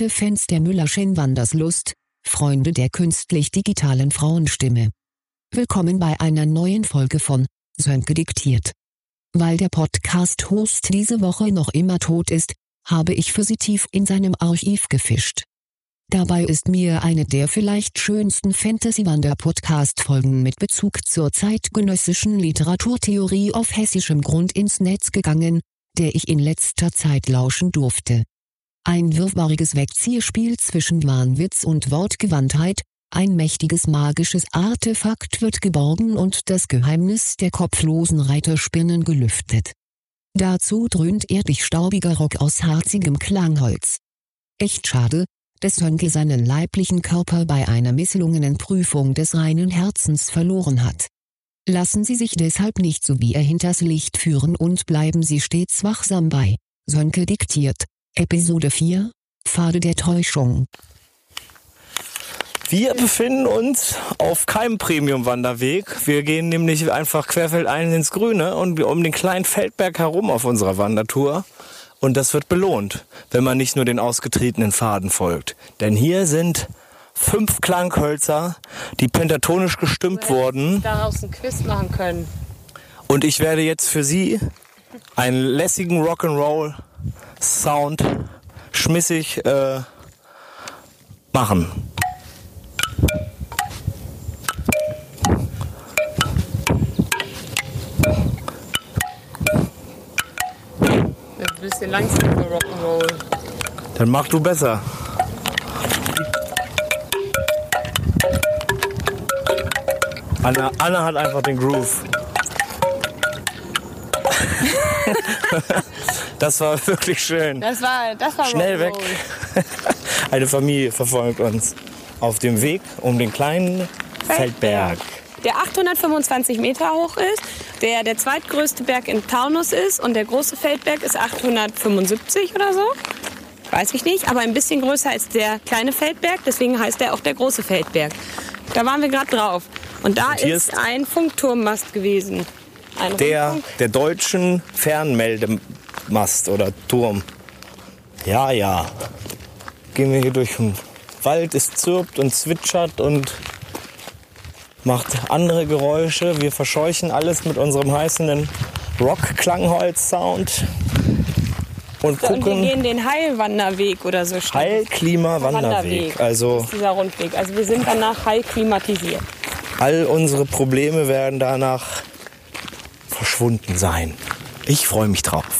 Geschätzte Fans der Müllerschen Wanderslust, Freunde der künstlich-digitalen Frauenstimme. Willkommen bei einer neuen Folge von Sönke diktiert. Weil der Podcast-Host diese Woche noch immer tot ist, habe ich für Sie tief in seinem Archiv gefischt. Dabei ist mir eine der vielleicht schönsten Fantasy-Wander-Podcast-Folgen mit Bezug zur zeitgenössischen Literaturtheorie auf hessischem Grund ins Netz gegangen, der ich in letzter Zeit lauschen durfte. Ein wirrwarriges Wegzierspiel zwischen Wahnwitz und Wortgewandtheit, ein mächtiges magisches Artefakt wird geborgen und das Geheimnis der kopflosen Reiterspinnen gelüftet. Dazu dröhnt erdig staubiger Rock aus harzigem Klangholz. Echt schade, dass Hönke seinen leiblichen Körper bei einer misslungenen Prüfung des reinen Herzens verloren hat. Lassen Sie sich deshalb nicht so wie er hinters Licht führen und bleiben Sie stets wachsam bei Sönke diktiert, Episode 4, Pfade der Täuschung. Wir befinden uns auf keinem Premium-Wanderweg. Wir gehen nämlich einfach querfeldein ins Grüne und um den kleinen Feldberg herum auf unserer Wandertour. Und das wird belohnt, wenn man nicht nur den ausgetretenen Faden folgt. Denn hier sind fünf Klanghölzer, die pentatonisch gestimmt wurden. Daraus einen Quiz machen können. Und ich werde jetzt für Sie einen lässigen Rock'n'Roll Sound schmissig äh, machen. Ein bisschen langsam für Rock'n'Roll. Dann mach du besser. Anna, Anna hat einfach den Groove. das war wirklich schön. Das war, das war Schnell weg. Eine Familie verfolgt uns auf dem Weg um den kleinen Feldberg. Der 825 Meter hoch ist, der der zweitgrößte Berg in Taunus ist und der große Feldberg ist 875 oder so. Weiß ich nicht, aber ein bisschen größer als der kleine Feldberg, deswegen heißt er auch der große Feldberg. Da waren wir gerade drauf. Und da Und ist ist- ein Funkturmmast gewesen. Ein Der, Rundfunk. der deutschen Fernmeldemast oder Turm. Ja, ja. Gehen wir hier durch den Wald, es zirpt und zwitschert und macht andere Geräusche. Wir verscheuchen alles mit unserem heißenden Rock-Klangholz-Sound und So, und wir gucken gehen den Heilwanderweg oder so. Heilklima-Wanderweg. Also ist dieser Rundweg. Also wir sind danach heil klimatisiert. all unsere Probleme werden danach verschwunden sein. Ich freue mich drauf.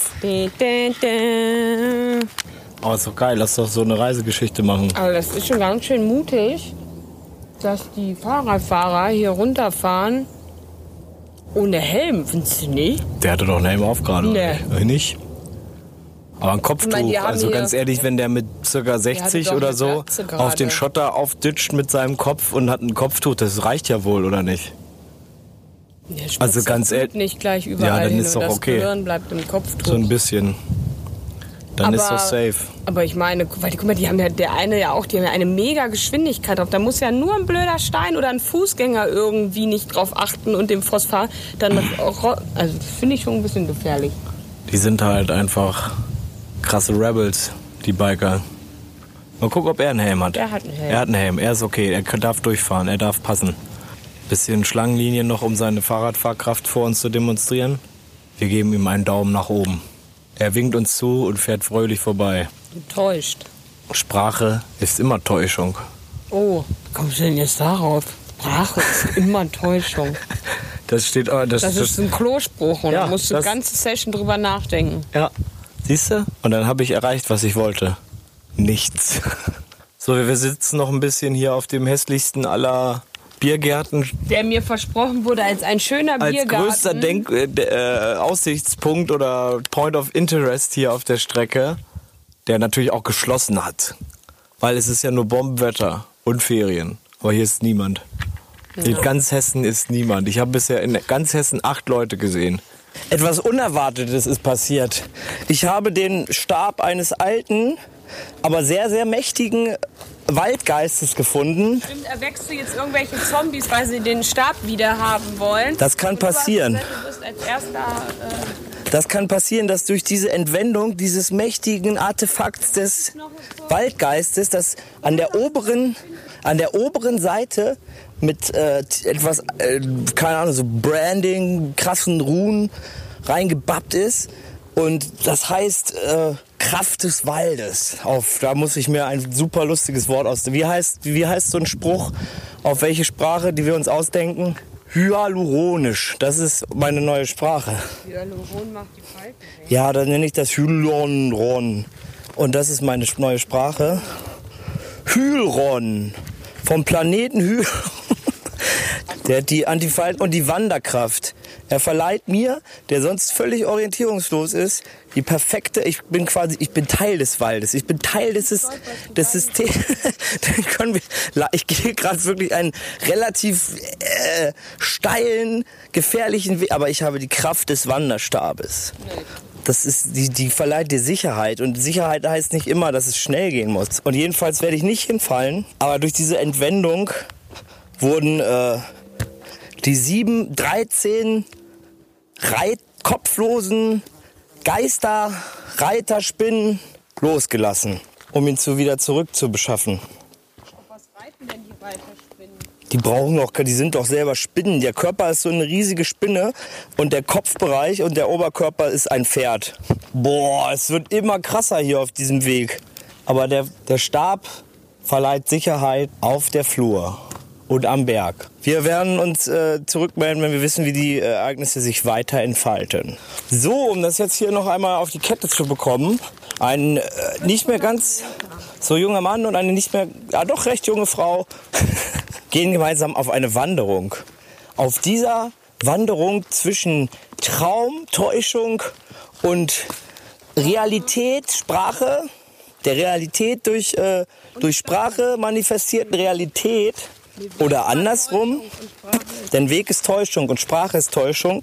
Oh, ist doch geil. Lass doch so eine Reisegeschichte machen. Aber das ist schon ganz schön mutig, dass die Fahrradfahrer hier runterfahren ohne Helm, findest du nicht? Der hatte doch einen Helm auf gerade. Nee. oder? Nicht? Aber ein Kopftuch. Meine, also ganz ehrlich, wenn der mit circa 60 doch oder so auf den Schotter aufditscht mit seinem Kopf und hat ein Kopftuch, das reicht ja wohl, oder nicht? Spritzt Also ganz ehrlich- nicht gleich überall Ja, dann hin ist und doch das okay. Gehirn bleibt im Kopf So ein bisschen. Dann ist Aber- doch safe. Aber ich meine, weil die, guck mal, die haben ja der eine ja auch, die haben ja eine mega Geschwindigkeit drauf. Da muss ja nur ein blöder Stein oder ein Fußgänger irgendwie nicht drauf achten und dem Phosphor dann auch, also finde ich schon ein bisschen gefährlich. Die sind halt einfach krasse Rebels, die Biker. Mal gucken, ob er einen Helm hat. Der hat einen Helm. Er hat einen Helm. Er ist okay. Er darf durchfahren. Er darf passen. Bisschen Schlangenlinie noch, um seine Fahrradfahrkraft vor uns zu demonstrieren. Wir geben ihm einen Daumen nach oben. Er winkt uns zu und fährt fröhlich vorbei. Enttäuscht. Sprache ist immer Täuschung. Oh, kommst du denn jetzt darauf? Sprache ist immer Täuschung. Das steht. oh, Das, Das ist ein Klospruch und Ja, da musst du das- ganze Session drüber nachdenken. Ja. Siehst du? Und dann habe ich erreicht, was ich wollte. Nichts. So, wir sitzen noch ein bisschen hier auf dem hässlichsten aller Biergärten. Der mir versprochen wurde als ein schöner Als Biergarten. größter Denk äh, äh, Aussichtspunkt oder Point of Interest hier auf der Strecke, der natürlich auch geschlossen hat. Weil es ist ja nur Bombenwetter und Ferien. Aber hier ist niemand. In ganz Hessen ist niemand. Ich habe bisher in ganz Hessen acht Leute gesehen. Etwas Unerwartetes ist passiert. Ich habe den Stab eines alten, aber sehr, sehr mächtigen Waldgeistes gefunden. Stimmt, erwächst du jetzt irgendwelche Zombies, weil sie den Stab wieder haben wollen? Das kann Und du hast passieren. gesagt, Du bist als erster Das kann passieren, dass durch diese Entwendung dieses mächtigen Artefakts des Waldgeistes, das an der oberen, an der oberen Seite mit äh, etwas, äh, keine Ahnung, so Branding, krassen Ruhen reingebappt ist. Und das heißt äh, Kraft des Waldes. Auf, da muss ich mir ein super lustiges Wort aus. Wie heißt, wie heißt so ein Spruch? Auf welche Sprache, die wir uns ausdenken? Hyaluronisch. Das ist meine neue Sprache. Hyaluron macht die Falten weg. Ja, dann nenne ich das Hyaluron. Und das ist meine neue Sprache. Hylron. Vom Planeten Hyl. Der hat die Antifalten und die Wanderkraft. Er verleiht mir, der sonst völlig orientierungslos ist, die perfekte, ich bin quasi, ich bin Teil des Waldes, ich bin Teil des, Sys- des Systems. Ich gehe gerade wirklich einen relativ äh, steilen, gefährlichen Weg, aber ich habe die Kraft des Wanderstabes. Das ist, die, die verleiht dir Sicherheit. Und Sicherheit heißt nicht immer, dass es schnell gehen muss. Und jedenfalls werde ich nicht hinfallen. Aber durch diese Entwendung wurden äh, die sieben, 13 Reit kopflosen Geister, Reiterspinnen losgelassen, um ihn zu wieder zurück zu beschaffen. Was reiten denn die Reiterspinnen? Die brauchen doch, die sind doch selber Spinnen. Der Körper ist so eine riesige Spinne und der Kopfbereich und der Oberkörper ist ein Pferd. Boah, es wird immer krasser hier auf diesem Weg. Aber der, der Stab verleiht Sicherheit auf der Flur und am Berg. Wir werden uns äh, zurückmelden, wenn wir wissen, wie die äh, Ereignisse sich weiter entfalten. So, um das jetzt hier noch einmal auf die Kette zu bekommen, ein äh, nicht mehr ganz so junger Mann und eine nicht mehr, ja doch recht junge Frau gehen gemeinsam auf eine Wanderung. Auf dieser Wanderung zwischen Traum, Täuschung und Realität, Sprache, der Realität durch, äh, durch Sprache manifestierten Realität oder andersrum, denn Weg ist Täuschung und Sprache ist Täuschung,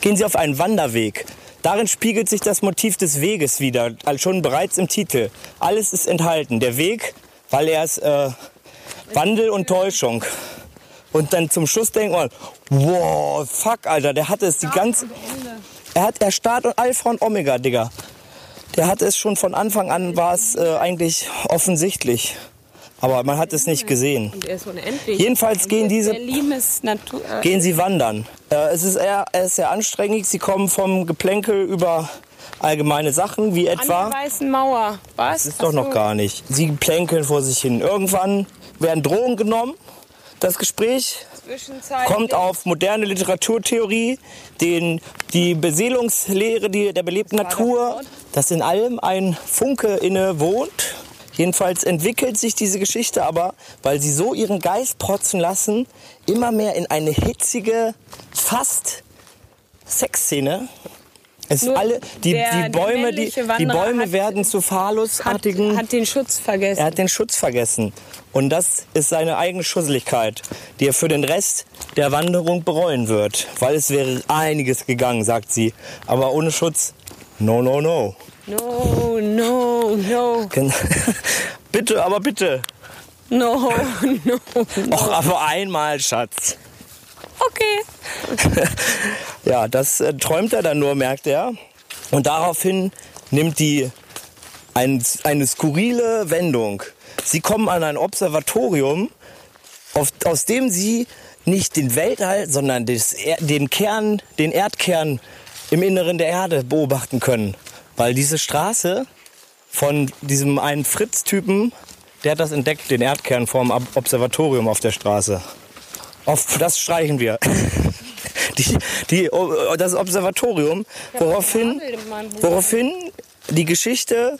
gehen sie auf einen Wanderweg. Darin spiegelt sich das Motiv des Weges wieder, schon bereits im Titel. Alles ist enthalten. Der Weg, weil er ist äh, Wandel und Täuschung. Und dann zum Schluss denkt man, wow, fuck, Alter, der hatte es die ganze... Er hat er Start und Alpha und Omega, Digga. Der hatte es schon von Anfang an, war es äh, eigentlich offensichtlich. Aber man hat es nicht gesehen. Jedenfalls gehen diese gehen sie wandern. Äh, es ist eher, es ist sehr anstrengend. Sie kommen vom Geplänkel über allgemeine Sachen, wie an etwa. der Weißen Mauer. Was? Das ist doch noch gar nicht. Sie plänkeln vor sich hin. Irgendwann werden Drogen genommen. Das Gespräch kommt auf moderne Literaturtheorie, den, die Beseelungslehre die, der belebten Natur, dass in allem ein Funke inne wohnt. Jedenfalls entwickelt sich diese Geschichte aber, weil sie so ihren Geist protzen lassen, immer mehr in eine hitzige, fast Sexszene. Es Nur alle, die, der- die Bäume, die, die Bäume hat- werden zu hat, phalusartigen. hat den Schutz vergessen. Er hat den Schutz vergessen. Und das ist seine eigene Schusseligkeit, die er für den Rest der Wanderung bereuen wird. Weil es wäre einiges gegangen, sagt sie. Aber ohne Schutz, no, no, no. No, no, no, bitte, aber bitte. no, no. Och, aber einmal, Schatz. Okay. Ja, das äh, träumt er dann nur, merkt er. Und daraufhin nimmt die ein, eine skurrile Wendung. Sie kommen an ein Observatorium, auf, aus dem sie nicht den Weltall, sondern Er- den Kern, den Erdkern im Inneren der Erde beobachten können. Weil diese Straße von diesem einen Fritz-Typen, der hat das entdeckt, den Erdkern vorm Ob- Observatorium auf der Straße. Auf, das streichen wir. Die, die, das Observatorium, woraufhin, woraufhin die Geschichte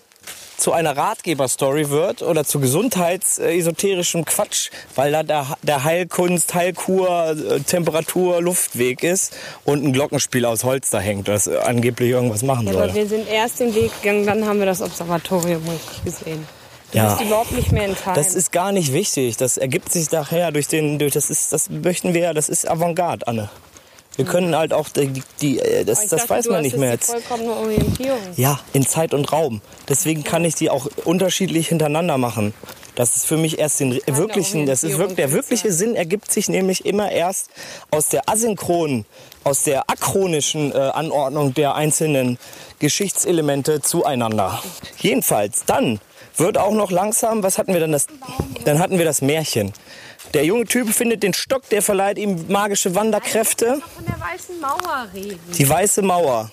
zu einer Ratgeberstory wird oder zu gesundheitsesoterischem Quatsch, weil da der, der Heilkunst, Heilkur, äh, Temperatur, Luftweg ist und ein Glockenspiel aus Holz da hängt, das äh, angeblich irgendwas machen Ja, aber soll. wir sind erst den Weg gegangen, dann haben wir das Observatorium richtig gesehen. Du Ja. bist überhaupt nicht mehr in Time. Das ist gar nicht wichtig. Das ergibt sich daher durch den, durch das ist, das möchten wir ja, das ist Avantgarde, Anne. Wir können halt auch die, die äh, das, Ich das dachte, weiß man nicht jetzt mehr die jetzt. Das ist für mich erst den wirklichen, das ist wirklich, der wirkliche Sinn ergibt sich nämlich immer erst aus der asynchronen, aus der achronischen äh, Anordnung der einzelnen Geschichtselemente zueinander. Jedenfalls, dann wird auch noch langsam, was hatten wir dann das, dann hatten wir das Märchen. Der junge Typ findet den Stock, der verleiht ihm magische Wanderkräfte. Von der weißen Mauer reden. Die weiße Mauer.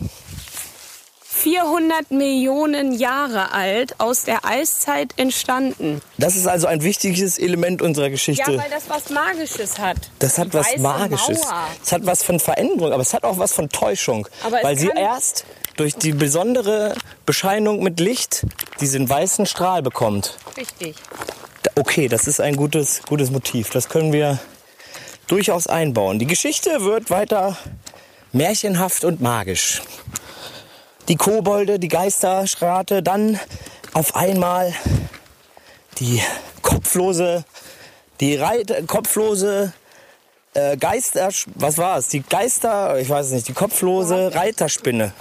400 Millionen Jahre alt, aus der Eiszeit entstanden. Das ist also ein wichtiges Element unserer Ja, Geschichte. weil das was Magisches hat. Das hat Die was Magisches. Mauer. Es hat was von Veränderung, aber es hat auch was von Täuschung. Aber weil sie erst durch die besondere Bescheinung mit Licht diesen weißen Strahl bekommt. Richtig. Okay, das ist ein gutes, gutes Motiv. Das können wir durchaus einbauen. Die Geschichte wird weiter märchenhaft und magisch. Die Kobolde, die Geisterstrate, dann auf einmal die kopflose, die Reit kopflose äh, Geister, was war es? Die Geister, ich weiß es nicht, die kopflose Reiterspinne.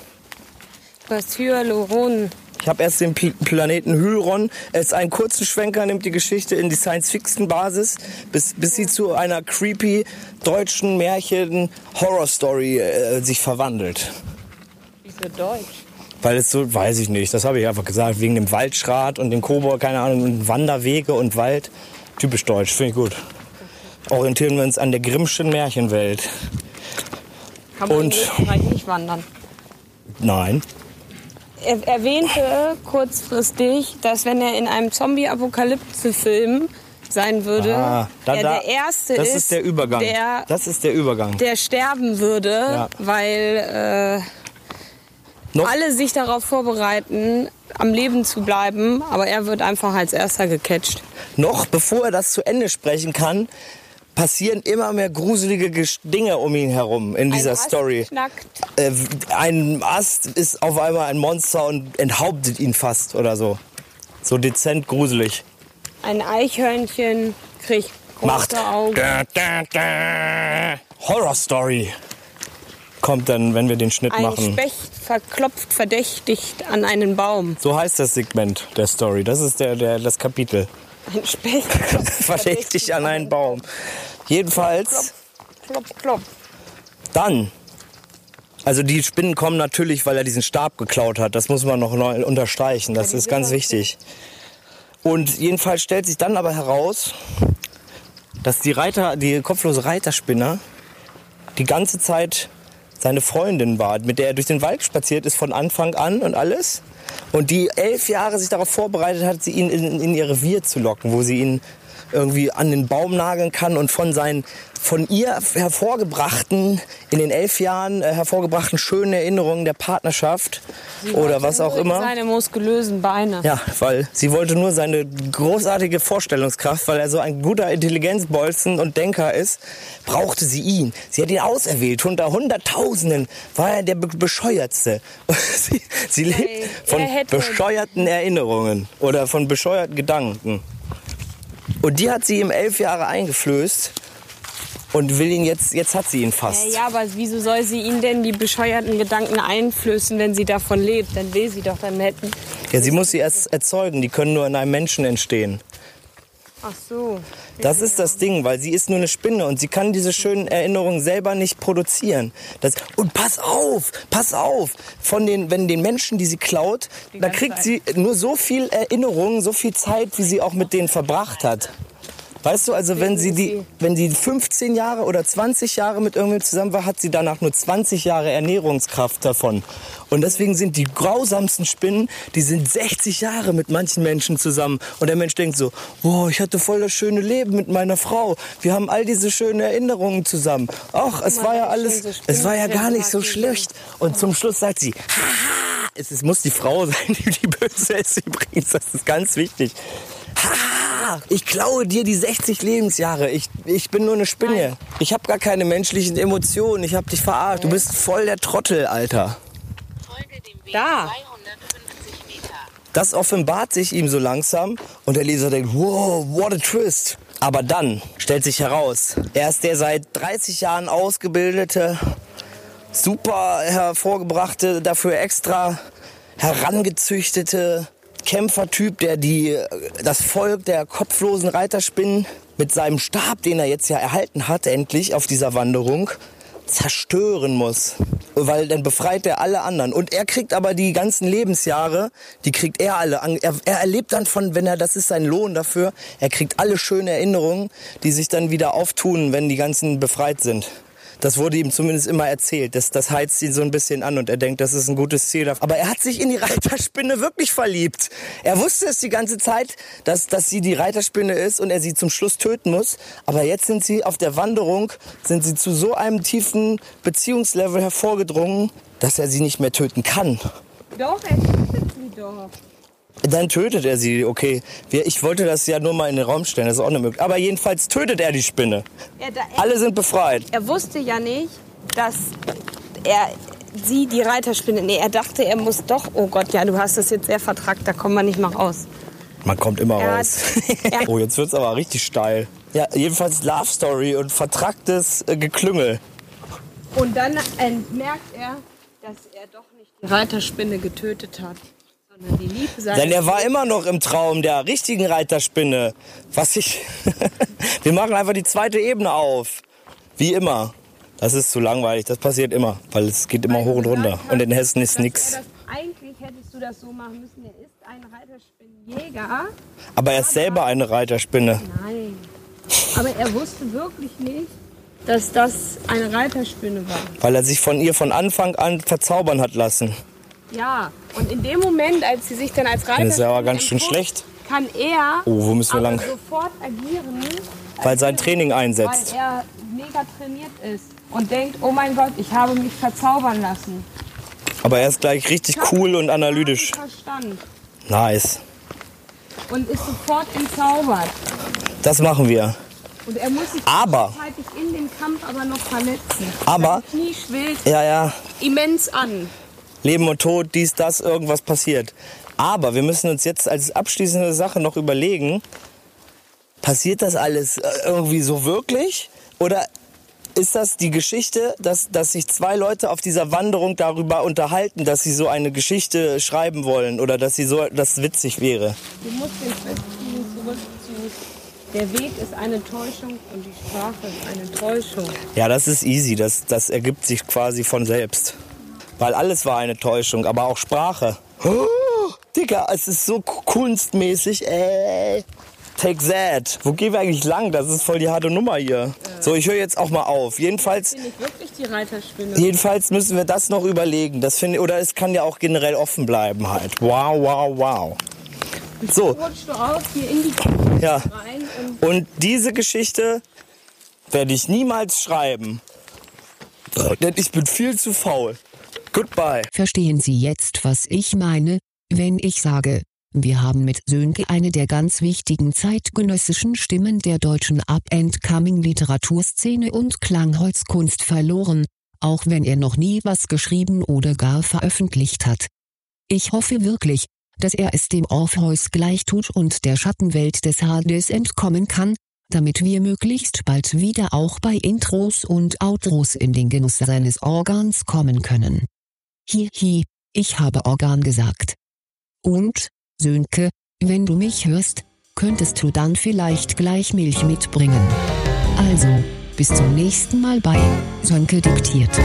Was Hyaluron. Ich habe erst den Pl Planeten Hylron. Es einen kurzen Schwenker nimmt die Geschichte in die Science-Fiction-Basis, bis, bis sie zu einer creepy deutschen Märchen-Horror-Story äh, sich verwandelt. Wieso Deutsch? Weil es so, weiß ich nicht, das habe ich einfach gesagt, wegen dem Waldschrat und dem Kobold, keine Ahnung, und Wanderwege und Wald. Typisch deutsch, finde ich gut. Orientieren wir uns an der Grimmschen Märchenwelt. Kann man Und- in Österreich nicht wandern. Nein. Er erwähnte kurzfristig, dass wenn er in einem Zombie-Apokalypse-Film sein würde, Ah, da- er da- der Erste das ist, ist der Übergang. Der, das ist der Übergang. der sterben würde, Ja. weil äh, alle sich darauf vorbereiten, am Leben zu bleiben, aber er wird einfach als Erster gecatcht. Noch bevor er das zu Ende sprechen kann, passieren immer mehr gruselige Dinge um ihn herum in dieser Ein Ast Story. Knackt. Äh, ein Ast ist auf einmal ein Monster und enthauptet ihn fast oder so. So dezent gruselig. Ein Eichhörnchen kriegt große Macht. Augen. Da, da, da. Horror Story. Kommt dann, wenn wir den Schnitt Ein machen. Specht verklopft verdächtigt an einen Baum. So heißt das Segment der Story. Das ist der, der, das Kapitel. Ein Specht klopft Verdächtig an einen Baum. Jedenfalls. Klopf, klopf. Dann. Also die Spinnen kommen natürlich, weil er diesen Stab geklaut hat. Das muss man noch unterstreichen. Das ist ganz wichtig. Und jedenfalls stellt sich dann aber heraus, dass die Reiter, die kopflose Reiterspinne die ganze Zeit seine Freundin war, mit der er durch den Wald spaziert ist von Anfang an und alles. Und die elf Jahre sich darauf vorbereitet hat, sie ihn in, in ihr Revier zu locken, wo sie ihn irgendwie an den Baum nageln kann und von seinen von ihr hervorgebrachten, in den elf Jahren äh, hervorgebrachten schönen Erinnerungen der Partnerschaft oder was auch immer. Seine muskulösen Beine. Ja, weil sie wollte nur seine großartige Vorstellungskraft, weil er so ein guter Intelligenzbolzen und Denker ist, brauchte sie ihn. Sie hat ihn auserwählt. Unter Hunderttausenden war er der Be Bescheuertste. sie, sie lebt von er bescheuerten Erinnerungen oder von bescheuerten Gedanken. Und die hat sie ihm elf Jahre eingeflößt und will ihn jetzt, jetzt hat sie ihn fast. Ja, ja, aber wieso soll sie ihn denn die bescheuerten Gedanken einflößen, wenn sie davon lebt? Dann will sie doch dann hätten. Ja, sie muss sie erst erzeugen. Die können nur in einem Menschen entstehen. Ach so. Das ist das Ding, weil sie ist nur eine Spinne und sie kann diese schönen Erinnerungen selber nicht produzieren. Das, und pass auf, pass auf, von den, wenn den Menschen, die sie klaut, da ganze kriegt Zeit. sie nur so viel Erinnerungen, so viel Zeit, wie sie auch mit denen verbracht hat. Weißt du, also wenn sie die, wenn die 15 Jahre oder 20 Jahre mit irgendwem zusammen war, hat sie danach nur 20 Jahre Ernährungskraft davon. Und deswegen sind die grausamsten Spinnen, die sind 60 Jahre mit manchen Menschen zusammen. Und der Mensch denkt so, wow, ich hatte voll das schöne Leben mit meiner Frau. Wir haben all diese schönen Erinnerungen zusammen. Ach, es war ja alles, es war ja gar nicht so schlecht. Und zum Schluss sagt sie, haha, es muss die Frau sein, die die Böse ist übrigens. Das ist ganz wichtig. Ich klaue dir die 60 Lebensjahre. Ich, ich bin nur eine Spinne. Ich habe gar keine menschlichen Emotionen. Ich habe dich verarscht. Du bist voll der Trottel, Alter. Folge dem Weg Da. 250 Meter. Das offenbart sich ihm so langsam und der Leser denkt, wow, what a twist. Aber dann stellt sich heraus, er ist der seit 30 Jahren ausgebildete, super hervorgebrachte, dafür extra herangezüchtete Kämpfertyp, der die, das Volk der kopflosen Reiterspinnen mit seinem Stab, den er jetzt ja erhalten hat, endlich auf dieser Wanderung, zerstören muss. Weil dann befreit er alle anderen. Und er kriegt aber die ganzen Lebensjahre, die kriegt er alle. Er, er erlebt dann von, wenn er, das ist sein Lohn dafür, er kriegt alle schönen Erinnerungen, die sich dann wieder auftun, wenn die ganzen befreit sind. Das wurde ihm zumindest immer erzählt. Das, das heizt ihn so ein bisschen an und er denkt, das ist ein gutes Ziel. Aber er hat sich in die Reiterspinne wirklich verliebt. Er wusste es die ganze Zeit, dass, dass sie die Reiterspinne ist und er sie zum Schluss töten muss. Aber jetzt sind sie auf der Wanderung, sind sie zu so einem tiefen Beziehungslevel hervorgedrungen, dass er sie nicht mehr töten kann. Doch, er tötet sie doch. Dann tötet er sie, okay. Ich wollte das ja nur mal in den Raum stellen, das ist auch eine Möglichkeit. Aber jedenfalls tötet er die Spinne. Er, da, er, Alle sind befreit. er wusste ja nicht, dass er sie die Reiterspinne. Nee, er dachte, er muss doch. Oh Gott, ja, du hast das jetzt sehr vertrackt, da kommen wir nicht mal raus. Man kommt immer Er hat- raus. er- oh, jetzt wird's aber richtig steil. Ja, jedenfalls Love Story und vertracktes äh, Geklüngel. Und dann äh, merkt er, dass er doch nicht die Reiterspinne getötet hat, Denn er war immer noch im Traum der richtigen Reiterspinne. Was ich. Wir machen einfach die zweite Ebene auf. Wie immer. Das ist zu langweilig, das passiert immer, weil es geht immer hoch und runter. Und in Hessen ist nichts. Eigentlich hättest du das so machen müssen. Er ist ein Reiterspinnenjäger. Aber er ist selber eine Reiterspinne. Nein. Aber er wusste wirklich nicht, dass das eine Reiterspinne war. Weil er sich von ihr von Anfang an verzaubern hat lassen. Ja, und in dem Moment, als sie sich dann als Reiterspinne Das ist ja aber ganz schön schlecht. kann er Oh, wo müssen wir lang? sofort agieren, Weil sein Training einsetzt. weil er mega trainiert ist und denkt, oh mein Gott, ich habe mich verzaubern lassen. Aber er ist gleich richtig cool und analytisch. Verstand. Nice. Und ist sofort entzaubert. Das machen wir. Und er muss sich Aber- in dem Kampf aber noch verletzen. Aber- Knie schwillt Ja, ja. immens an. Leben und Tod, dies, das, irgendwas passiert. Aber wir müssen uns jetzt als abschließende Sache noch überlegen, passiert das alles äh, irgendwie so wirklich? Oder ist das die Geschichte, dass, dass sich zwei Leute auf dieser Wanderung darüber unterhalten, dass sie so eine Geschichte schreiben wollen oder dass sie so, das witzig wäre? Du musst den Festziehen zurück zu. Der Weg ist eine Täuschung und die Sprache ist eine Täuschung. Ja, das ist easy, das, das ergibt sich quasi von selbst. Weil alles war eine Täuschung, aber auch Sprache. Oh, Digga, es ist so kunstmäßig, ey. Take that. Wo gehen wir eigentlich lang? Das ist voll die harte Nummer hier. So, ich höre jetzt auch mal auf. Jedenfalls, ich wirklich die Reiterspinne? jedenfalls müssen wir das noch überlegen. Das finde, oder es kann ja auch generell offen bleiben halt. Wow, wow, wow. So, Rutschst du auf hier in die Küche ja. rein und Und diese Geschichte werde ich niemals schreiben. Denn ich bin viel zu faul. Goodbye. Verstehen Sie jetzt, was ich meine, wenn ich sage, wir haben mit Sönke eine der ganz wichtigen zeitgenössischen Stimmen der deutschen Up-and-Coming-Literaturszene und Klangholzkunst verloren, auch wenn er noch nie was geschrieben oder gar veröffentlicht hat. Ich hoffe wirklich, dass er es dem Orpheus gleich tut und der Schattenwelt des Hades entkommen kann, damit wir möglichst bald wieder auch bei Intros und Outros in den Genuss seines Organs kommen können. Hi hi, ich habe Organ gesagt. Und, Sönke, wenn du mich hörst, könntest du dann vielleicht gleich Milch mitbringen. Also, bis zum nächsten Mal bei Sönke diktiert.